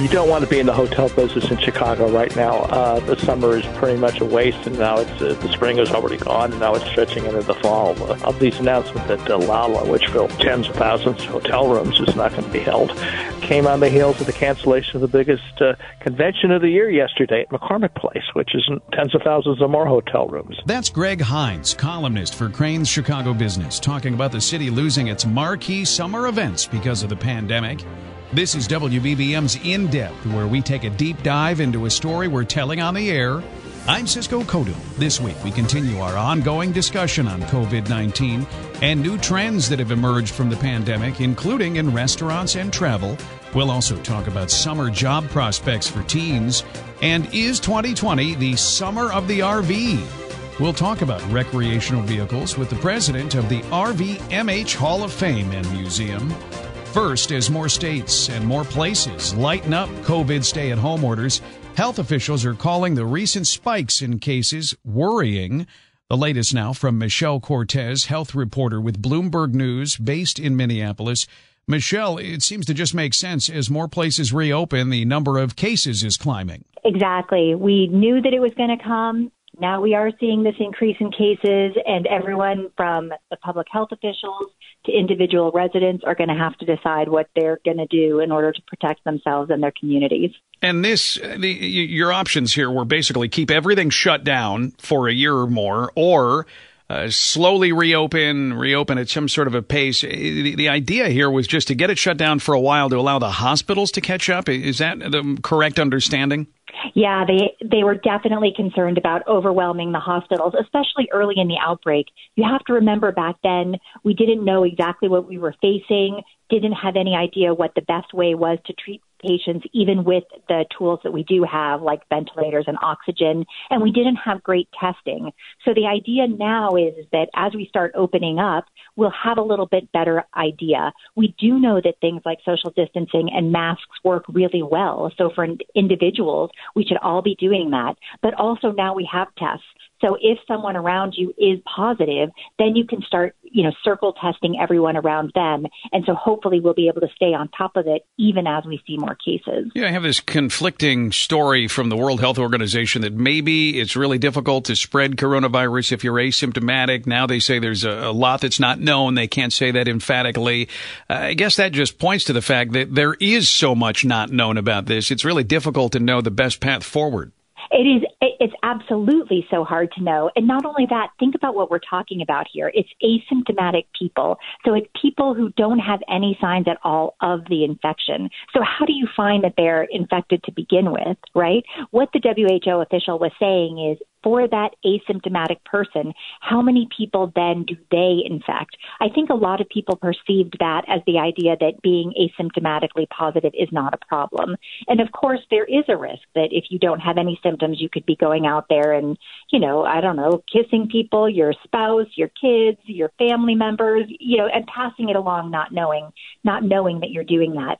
You don't want to be in the hotel business in Chicago right now. Uh, the summer is pretty much a waste, and now it's uh, the spring is already gone, and now it's stretching into the fall. Uh, of these announcements that uh, Lolla, which filled tens of thousands of hotel rooms, is not going to be held, came on the heels of the cancellation of the biggest uh, convention of the year yesterday at McCormick Place, which is tens of thousands of more hotel rooms. That's Greg Hinz, columnist for Crain's Chicago Business, talking about the city losing its marquee summer events because of the pandemic. This is WBBM's In Depth, where we take a deep dive into a story we're telling on the air. I'm Cisco Cotto. This week, we continue our ongoing discussion on COVID 19 and new trends that have emerged from the pandemic, including in restaurants and travel. We'll also talk about summer job prospects for teens. And is 2020 the summer of the RV? We'll talk about recreational vehicles with the president of the RVMH Hall of Fame and Museum. First, as more states and more places lighten up COVID stay at home orders, health officials are calling the recent spikes in cases worrying. The latest now from Michelle Cortez, health reporter with Bloomberg News based in Minneapolis. Michelle, it seems to just make sense as more places reopen, the number of cases is climbing. Exactly. We knew that it was going to come. Now we are seeing this increase in cases, and everyone from the public health officials to individual residents are going to have to decide what they're going to do in order to protect themselves and their communities. And this, the, your options here were basically keep everything shut down for a year or more, or uh, slowly reopen, reopen at some sort of a pace. The, the, idea here was just to get it shut down for a while to allow the hospitals to catch up. Is that the correct understanding? Yeah, they they were definitely concerned about overwhelming the hospitals, especially early in the outbreak. You have to remember back then we didn't know exactly what we were facing, didn't have any idea what the best way was to treat patients, even with the tools that we do have, like ventilators and oxygen, and we didn't have great testing. So the idea now is that as we start opening up, we'll have a little bit better idea. We do know that things like social distancing and masks work really well. So for individuals, we should all be doing that. But also now we have tests. So if someone around you is positive, then you can start, you know, circle testing everyone around them. And so hopefully we'll be able to stay on top of it even as we see more cases. Yeah, I have this conflicting story from the World Health Organization that maybe it's really difficult to spread coronavirus if you're asymptomatic. Now they say there's a, lot that's not known. They can't say that emphatically. Uh, I guess that just points to the fact that there is so much not known about this. It's really difficult to know the best path forward. It is. It's absolutely so hard to know. And not only that, think about what we're talking about here. It's asymptomatic people. So it's people who don't have any signs at all of the infection. So how do you find that they're infected to begin with, right? What the WHO official was saying is for that asymptomatic person, how many people then do they infect? I think a lot of people perceived that as the idea that being asymptomatically positive is not a problem. And of course, there is a risk that if you don't have any symptoms, you could be going out there and, you know, I don't know, kissing people, your spouse, your kids, your family members, you know, and passing it along, not knowing, not knowing that you're doing that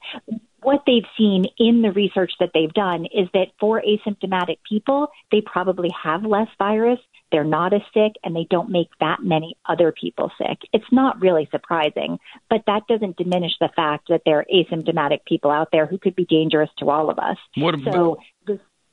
what they've seen in the research that they've done is that for asymptomatic people, they probably have less virus, they're not as sick, and they don't make that many other people sick. It's not really surprising, but that doesn't diminish the fact that there are asymptomatic people out there who could be dangerous to all of us. What so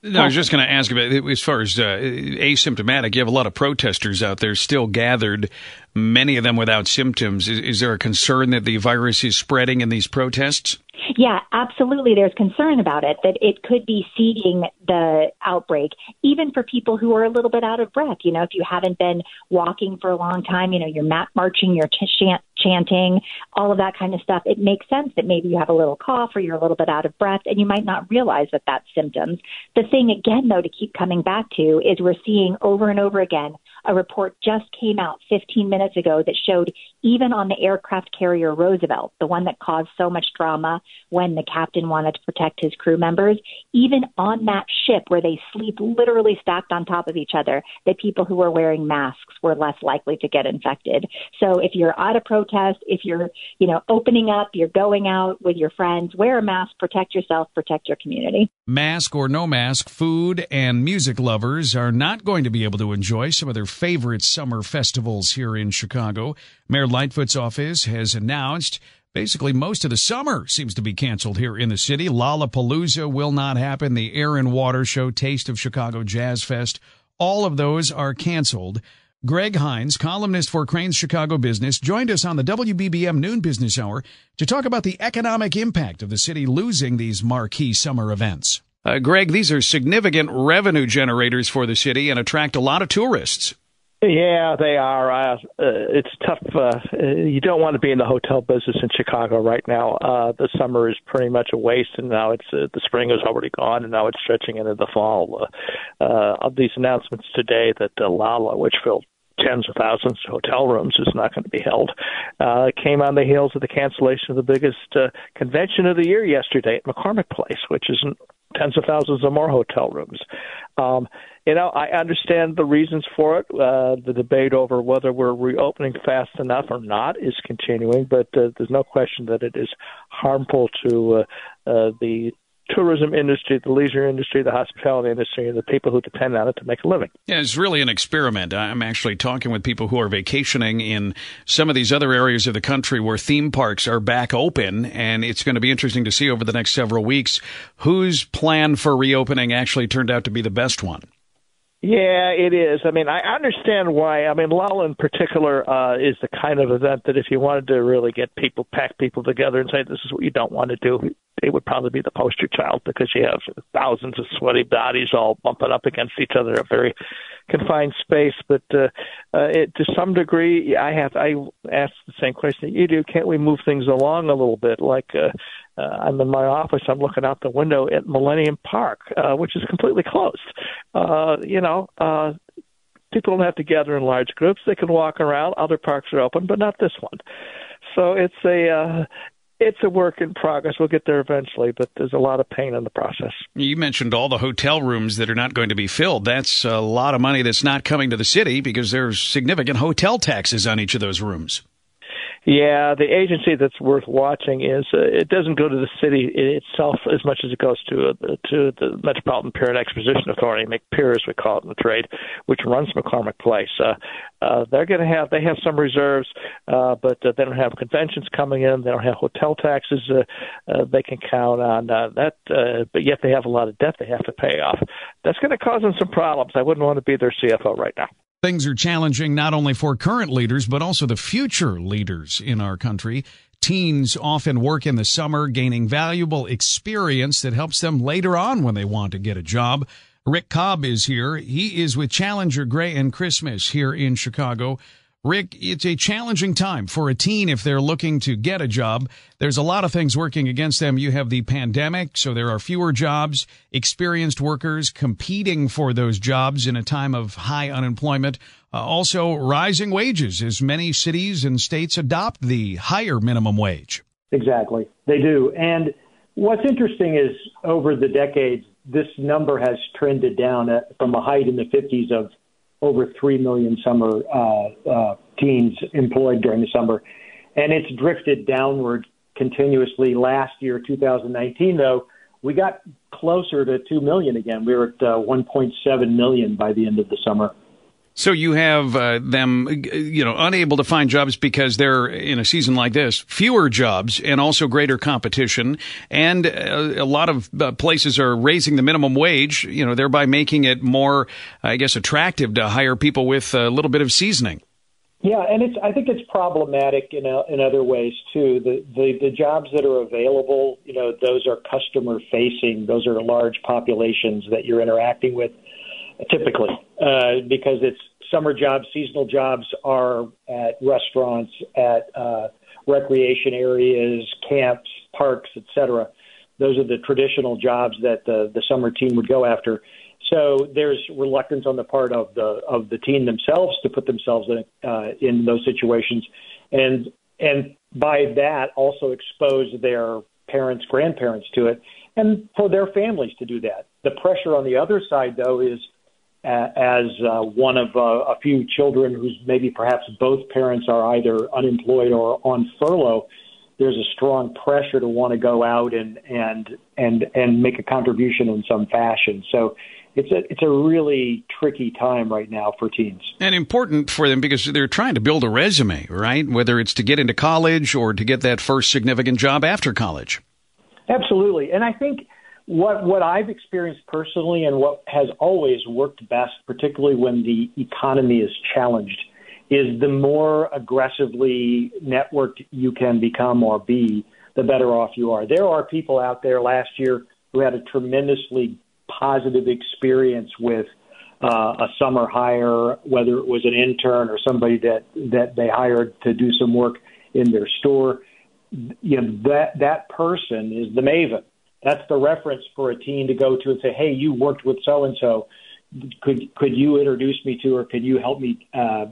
no, I was just going to ask about as far as uh, asymptomatic. You have a lot of protesters out there still gathered, many of them without symptoms. Is, is, there a concern that the virus is spreading in these protests? Yeah, absolutely. There's concern about it that it could be seeding the outbreak, even for people who are a little bit out of breath. You know, if you haven't been walking for a long time, you know, you're mat marching, you're chant- chanting, all of that kind of stuff. It makes sense that maybe you have a little cough or you're a little bit out of breath, and you might not realize that that's symptoms. The thing, again, though, to keep coming back to is we're seeing over and over again a report just came out 15 minutes ago that showed even on the aircraft carrier Roosevelt, the one that caused so much drama when the captain wanted to protect his crew members, even on that ship where they sleep literally stacked on top of each other, the people who were wearing masks were less likely to get infected. So if you're at a protest, if you're, you know, opening up, you're going out with your friends, wear a mask, protect yourself, protect your community. Mask or no mask, food and music lovers are not going to be able to enjoy some of their favorite summer festivals here in Chicago. Mayor Lightfoot's office has announced basically most of the summer seems to be canceled here in the city. Lollapalooza will not happen. The Air and Water Show, Taste of Chicago Jazz Fest, all of those are canceled. Greg Hinz, columnist for Crain's Chicago Business, joined us on the WBBM Noon Business Hour to talk about the economic impact of the city losing these marquee summer events. Uh, Greg, these are significant revenue generators for the city and attract a lot of tourists. Yeah, they are. Uh, uh, it's tough. Uh, you don't want to be in the hotel business in Chicago right now. Uh, the summer is pretty much a waste, and now it's uh, the spring is already gone, and now it's stretching into the fall. Uh, uh, of these announcements today that uh, Lolla, which filled tens of thousands of hotel rooms is not going to be held. Uh, came on the heels of the cancellation of the biggest uh, convention of the year yesterday at McCormick Place, which is tens of thousands of more hotel rooms. Um, you know, I understand the reasons for it. Uh, the debate over whether we're reopening fast enough or not is continuing, but uh, there's no question that it is harmful to uh, uh, the tourism industry, the leisure industry, the hospitality industry, and the people who depend on it to make a living. Yeah, it's really an experiment. I'm actually talking with people who are vacationing in some of these other areas of the country where theme parks are back open, and it's going to be interesting to see over the next several weeks whose plan for reopening actually turned out to be the best one. Yeah, it is. I mean, I understand why. I mean, Lolla in particular uh, is the kind of event that if you wanted to really get people, pack people together and say this is what you don't want to do, it would probably be the poster child because you have thousands of sweaty bodies all bumping up against each other in a very confined space. But uh, uh, it, to some degree, I have I ask the same question that you do. Can't we move things along a little bit? Like uh, uh, I'm in my office, I'm looking out the window at Millennium Park, uh, which is completely closed. Uh, you know. Uh, People don't have to gather in large groups. They can walk around. Other parks are open, but not this one. So it's a uh, it's a work in progress. We'll get there eventually, but there's a lot of pain in the process. You mentioned all the hotel rooms that are not going to be filled. That's a lot of money that's not coming to the city because there's significant hotel taxes on each of those rooms. Yeah, the agency that's worth watching is uh, it doesn't go to the city itself as much as it goes to uh, to the Metropolitan Pier and Exposition Authority, McPier as we call it in the trade, which runs McCormick Place. Uh, uh, they're going to have they have some reserves, uh, but uh, they don't have conventions coming in. They don't have hotel taxes uh, uh, they can count on. Uh, that, uh, but yet they have a lot of debt they have to pay off. That's going to cause them some problems. I wouldn't want to be their CFO right now. Things are challenging not only for current leaders, but also the future leaders in our country. Teens often work in the summer, gaining valuable experience that helps them later on when they want to get a job. Rick Cobb is here. He is with Challenger Gray and Christmas here in Chicago. Rick, it's a challenging time for a teen if they're looking to get a job. There's a lot of things working against them. You have the pandemic, so there are fewer jobs, experienced workers competing for those jobs in a time of high unemployment. Uh, also, rising wages as many cities and states adopt the higher minimum wage. Exactly. They do. And what's interesting is over the decades, this number has trended down from a height in the 50s of over 3 million summer uh, uh, teens employed during the summer. And it's drifted downward continuously. Last year, 2019, though, we got closer to 2 million again. We were at uh, 1.7 million by the end of the summer. So you have uh, them, you know, unable to find jobs because they're in a season like this, fewer jobs and also greater competition, and a, uh, a lot of uh, places are raising the minimum wage, you know, thereby making it more, I guess, attractive to hire people with a little bit of seasoning. Yeah, and it's I think it's problematic in uh, in other ways too. The, the the jobs that are available, you know, those are customer facing. Those are large populations that you're interacting with typically uh, because it's summer jobs, seasonal jobs are at restaurants, at uh, recreation areas, camps, parks, etc. Those are the traditional jobs that the the summer team would go after. So there's reluctance on the part of the of the team themselves to put themselves in uh, in those situations, and and by that also expose their parents, grandparents to it, and for their families to do that. The pressure on the other side, though, is as uh, one of uh, a few children whose maybe perhaps both parents are either unemployed or on furlough. There's a strong pressure to want to go out and and and and make a contribution in some fashion. So it's a it's a really tricky time right now for teens. And important for them because they're trying to build a resume, right? Whether it's to get into college or to get that first significant job after college. Absolutely. And I think what what I've experienced personally and what has always worked best, particularly when the economy is challenged, is the more aggressively networked you can become or be, the better off you are. There are people out there last year who had a tremendously positive experience with uh, a summer hire, whether it was an intern or somebody that that they hired to do some work in their store. You know that that person is the maven. That's the reference for a teen to go to and say, "Hey, you worked with so and so. Could could you introduce me to, or could you help me uh,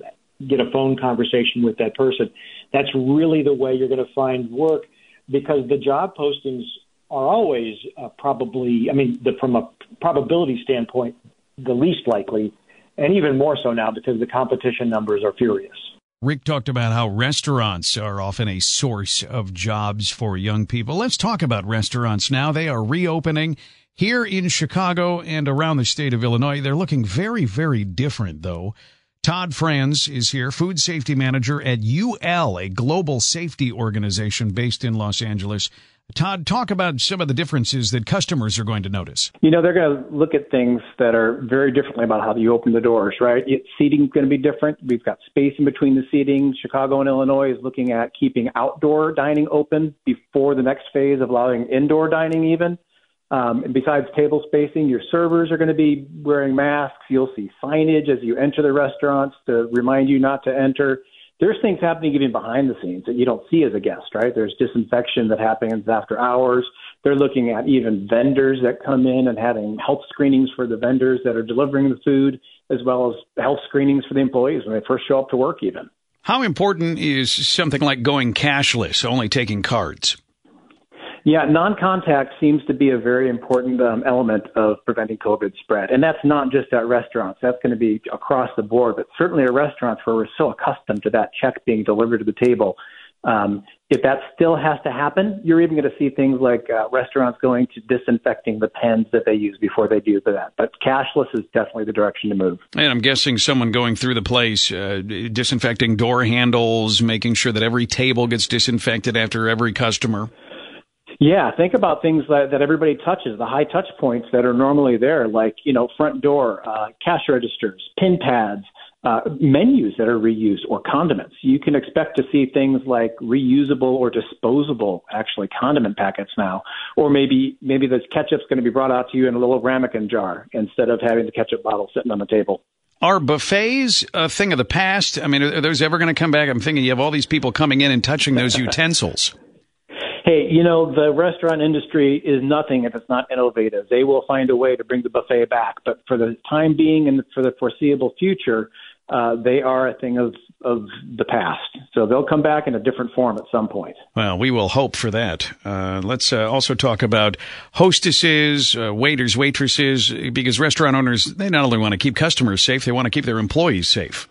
get a phone conversation with that person?" That's really the way you're going to find work because the job postings are always uh, probably, I mean, the, from a probability standpoint, the least likely, and even more so now because the competition numbers are furious. Rick talked about how restaurants are often a source of jobs for young people. Let's talk about restaurants now. They are reopening here in Chicago and around the state of Illinois. They're looking very, very different, though. Todd Franz is here, food safety manager at UL, a global safety organization based in Los Angeles. Todd, talk about some of the differences that customers are going to notice. You know, they're going to look at things that are very differently about how you open the doors, right? Seating is going to be different. We've got space in between the seating. Chicago and Illinois is looking at keeping outdoor dining open before the next phase of allowing indoor dining, even. Um, and besides table spacing, your servers are going to be wearing masks. You'll see signage as you enter the restaurants to remind you not to enter there's things happening even behind the scenes that you don't see as a guest, right? There's disinfection that happens after hours. They're looking at even vendors that come in and having health screenings for the vendors that are delivering the food, as well as health screenings for the employees when they first show up to work, even. How important is something like going cashless, only taking cards? Yeah, non-contact seems to be a very important um, element of preventing COVID spread, and that's not just at restaurants. That's going to be across the board, but certainly at restaurants where we're so accustomed to that check being delivered to the table. Um, if that still has to happen, you're even going to see things like uh, restaurants going to disinfecting the pens that they use before they do that. But cashless is definitely the direction to move. And I'm guessing someone going through the place, uh, disinfecting door handles, making sure that every table gets disinfected after every customer. Yeah, think about things that, that everybody touches, the high touch points that are normally there, like, you know, front door, uh, cash registers, pin pads, uh, menus that are reused or condiments. You can expect to see things like reusable or disposable, actually condiment packets now, or maybe maybe the ketchup's going to be brought out to you in a little ramekin jar instead of having the ketchup bottle sitting on the table. Are buffets a thing of the past? I mean, are those ever going to come back? I'm thinking you have all these people coming in and touching those utensils. Hey, you know, the restaurant industry is nothing if it's not innovative. They will find a way to bring the buffet back. But for the time being and for the foreseeable future, uh, they are a thing of, of the past. So they'll come back in a different form at some point. Well, we will hope for that. Uh, let's uh, also talk about hostesses, uh, waiters, waitresses, because restaurant owners, they not only want to keep customers safe, they want to keep their employees safe.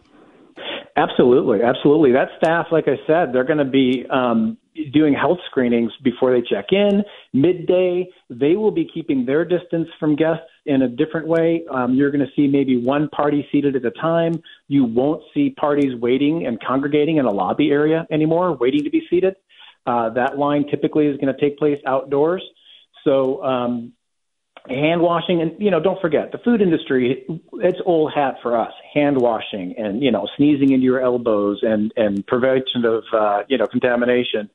Absolutely, absolutely. That staff, like I said, they're going to be um, doing health screenings before they check in, midday. They will be keeping their distance from guests in a different way. Um, you're going to see maybe one party seated at a time. You won't see parties waiting and congregating in a lobby area anymore, waiting to be seated. Uh, that line typically is going to take place outdoors. So um, hand washing and you know don't forget the food industry it's old hat for us hand washing and you know sneezing into your elbows and and prevention of uh, you know contamination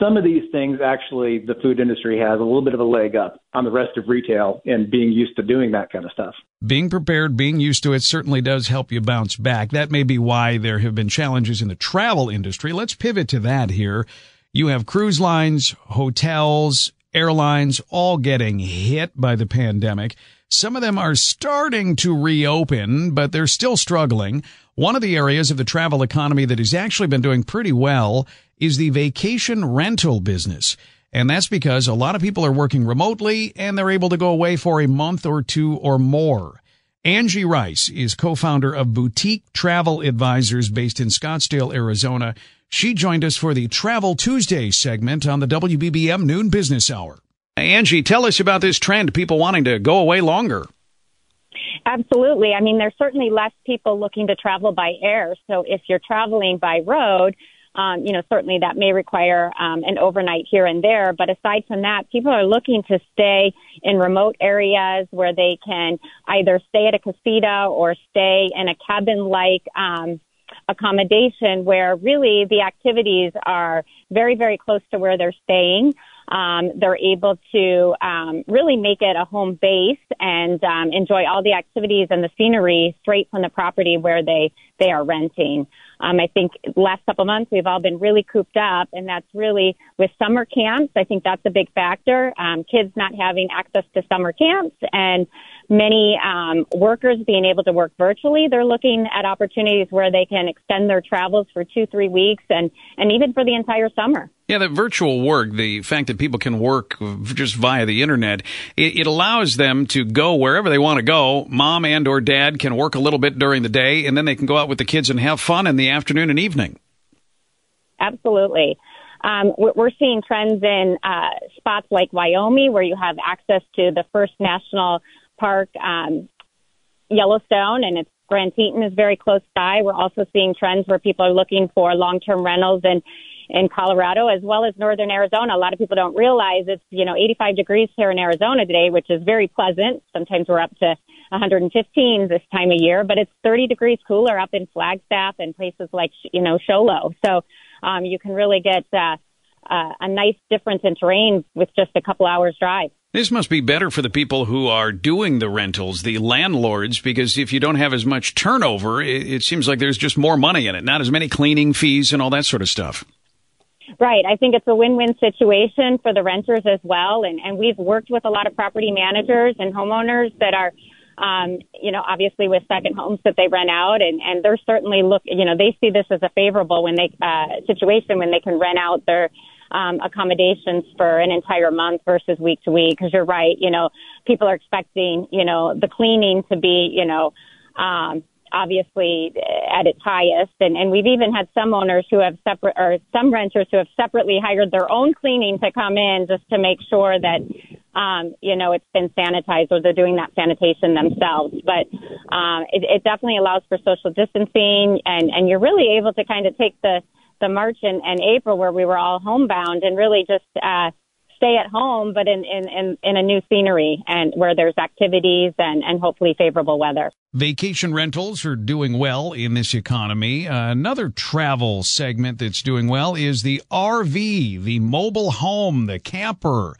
some of these things actually the food industry has a little bit of a leg up on the rest of retail and being used to doing that kind of stuff. Being prepared, being used to it certainly does help you bounce back. That may be why there have been challenges in the travel industry. Let's pivot to that here. You have cruise lines, hotels, airlines all getting hit by the pandemic. Some of them are starting to reopen, but they're still struggling. One of the areas of the travel economy that has actually been doing pretty well is the vacation rental business. And that's because a lot of people are working remotely and they're able to go away for a month or two or more. Angie Rice is co-founder of Boutique Travel Advisors based in Scottsdale, Arizona. She joined us for the Travel Tuesday segment on the WBBM Noon Business Hour. Angie, tell us about this trend, people wanting to go away longer. Absolutely. I mean, there's certainly less people looking to travel by air. So if you're traveling by road, um, you know, certainly that may require um, an overnight here and there. But aside from that, people are looking to stay in remote areas where they can either stay at a casita or stay in a cabin-like um, accommodation where really the activities are very, very close to where they're staying. Um, they're able to um, really make it a home base and um, enjoy all the activities and the scenery straight from the property where they they are renting. Um, I think last couple months we've all been really cooped up, and that's really with summer camps. I think that's a big factor. Um, kids not having access to summer camps, and many um, workers being able to work virtually. They're looking at opportunities where they can extend their travels for two, three weeks, and and even for the entire summer. Yeah, that virtual work, the fact that people can work just via the internet, it, it, allows them to go wherever they want to go. Mom and or dad can work a little bit during the day, and then they can go out with the kids and have fun in the afternoon and evening. Absolutely. Um, we're seeing trends in uh, spots like Wyoming, where you have access to the first national park, um, Yellowstone, and it's Grand Teton is very close by. We're also seeing trends where people are looking for long-term rentals and in Colorado as well as northern Arizona. A lot of people don't realize it's, you know, 85 degrees here in Arizona today, which is very pleasant. Sometimes we're up to 115 this time of year, but it's 30 degrees cooler up in Flagstaff and places like, you know, Show Low. So, um, you can really get, uh, uh, a nice difference in terrain with just a couple hours drive. This must be better for the people who are doing the rentals, the landlords, because if you don't have as much turnover, it, it seems like there's just more money in it, not as many cleaning fees and all that sort of stuff. Right. I think it's a win-win situation for the renters as well. And, and we've worked with a lot of property managers and homeowners that are, um, you know, obviously with second homes that they rent out and, and they're certainly look, you know, they see this as a favorable when they, uh, situation when they can rent out their, um, accommodations for an entire month versus week to week. Cause you're right. You know, people are expecting, you know, the cleaning to be, you know, um, obviously at its highest. And, and we've even had some owners who have separate, or some renters who have separately hired their own cleaning to come in just to make sure that, um, you know, it's been sanitized or they're doing that sanitation themselves. But um, it, it definitely allows for social distancing, and, and you're really able to kind of take the, the March and, and April where we were all homebound and really just uh, stay at home, but in, in, in, in, a new scenery and where there's activities and, and hopefully favorable weather. Vacation rentals are doing well in this economy. Uh, another travel segment that's doing well is the RV, the mobile home, the camper.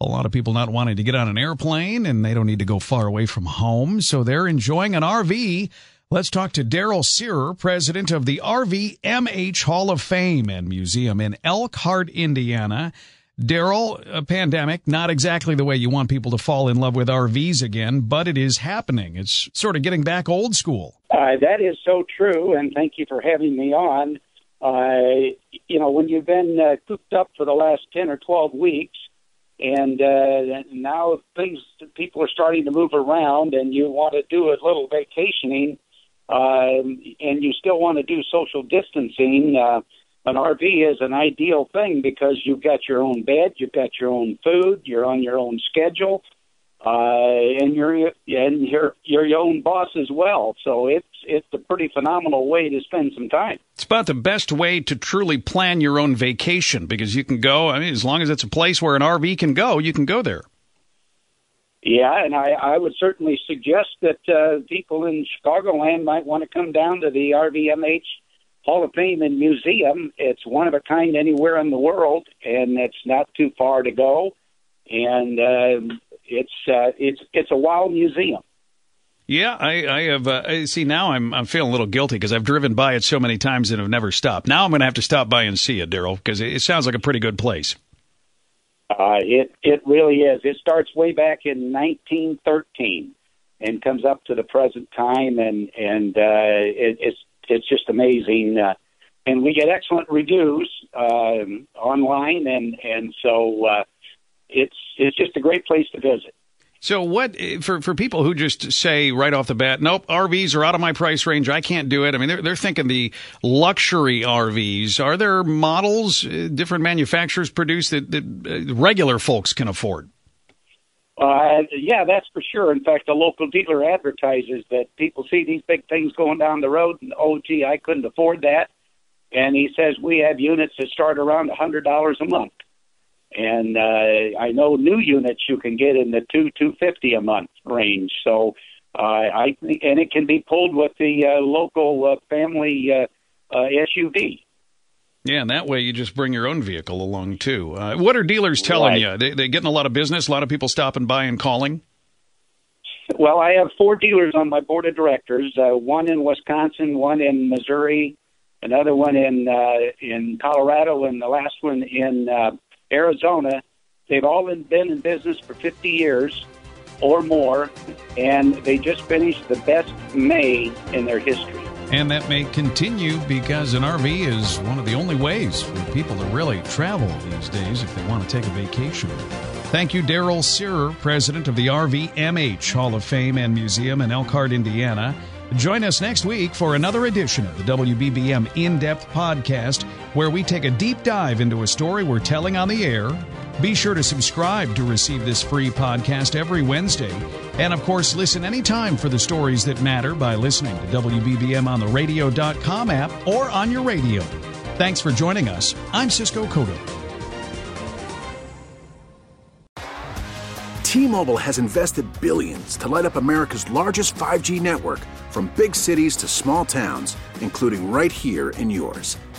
A lot of people not wanting to get on an airplane and they don't need to go far away from home, so they're enjoying an RV. Let's talk to Daryl Searer, president of the RVMH Hall of Fame and Museum in Elkhart, Indiana. Daryl, a pandemic, not exactly the way you want people to fall in love with RVs again, but it is happening. It's sort of getting back old school. Uh, that is so true, and thank you for having me on. Uh, you know, when you've been uh, cooped up for the last 10 or 12 weeks, and uh, now things, people are starting to move around, and you want to do a little vacationing, uh, and you still want to do social distancing. Uh, an RV is an ideal thing because you've got your own bed, you've got your own food, you're on your own schedule, uh, and you're and you're you're your own boss as well. So it's it's a pretty phenomenal way to spend some time. It's about the best way to truly plan your own vacation because you can go. I mean, as long as it's a place where an RV can go, you can go there. Yeah, and I, I would certainly suggest that uh, people in Chicagoland might want to come down to the RVMH Hall of Fame and Museum. It's one of a kind anywhere in the world, and it's not too far to go. And uh, it's uh, it's it's a wild museum. Yeah, I, I have. Uh, see, now I'm I'm feeling a little guilty because I've driven by it so many times and have never stopped. Now I'm going to have to stop by and see it, Daryl, because it, it sounds like a pretty good place. Uh, it it really is. It starts way back in 1913 and comes up to the present time, and and uh, it, it's it's just amazing. Uh, and we get excellent reviews um, online, and and so uh, it's it's just a great place to visit. So what for for people who just say right off the bat, nope, RVs are out of my price range. I can't do it. I mean, they're they're thinking the luxury RVs. Are there models uh, different manufacturers produce that, that uh, regular folks can afford? Uh, yeah, that's for sure. In fact, a local dealer advertises that people see these big things going down the road, and oh, gee, I couldn't afford that. And he says we have units that start around a hundred dollars a month and uh, I know new units you can get in the two two fifty a month range. So uh, I think and it can be pulled with the uh, local uh, family uh, uh, SUV. Yeah, and that way you just bring your own vehicle along too. Uh, what are dealers telling right. you? They they getting a lot of business. A lot of people stopping by and calling. Well, I have four dealers on my board of directors. Uh, one in Wisconsin, one in Missouri, another one in uh, in Colorado, and the last one in uh, Arizona. They've all been in business for 50 years or more, and they just finished the best May in their history. And that may continue because an RV is one of the only ways for people to really travel these days if they want to take a vacation. Thank you, Daryl Searer, president of the RVMH Hall of Fame and Museum in Elkhart, Indiana. Join us next week for another edition of the WBBM In Depth Podcast, where we take a deep dive into a story we're telling on the air. Be sure to subscribe to receive this free podcast every Wednesday. And of course, listen anytime for the stories that matter by listening to WBBM on the radio.com app or on your radio. Thanks for joining us. I'm Cisco Cotto. T-Mobile has invested billions to light up America's largest 5G network from big cities to small towns, including right here in yours.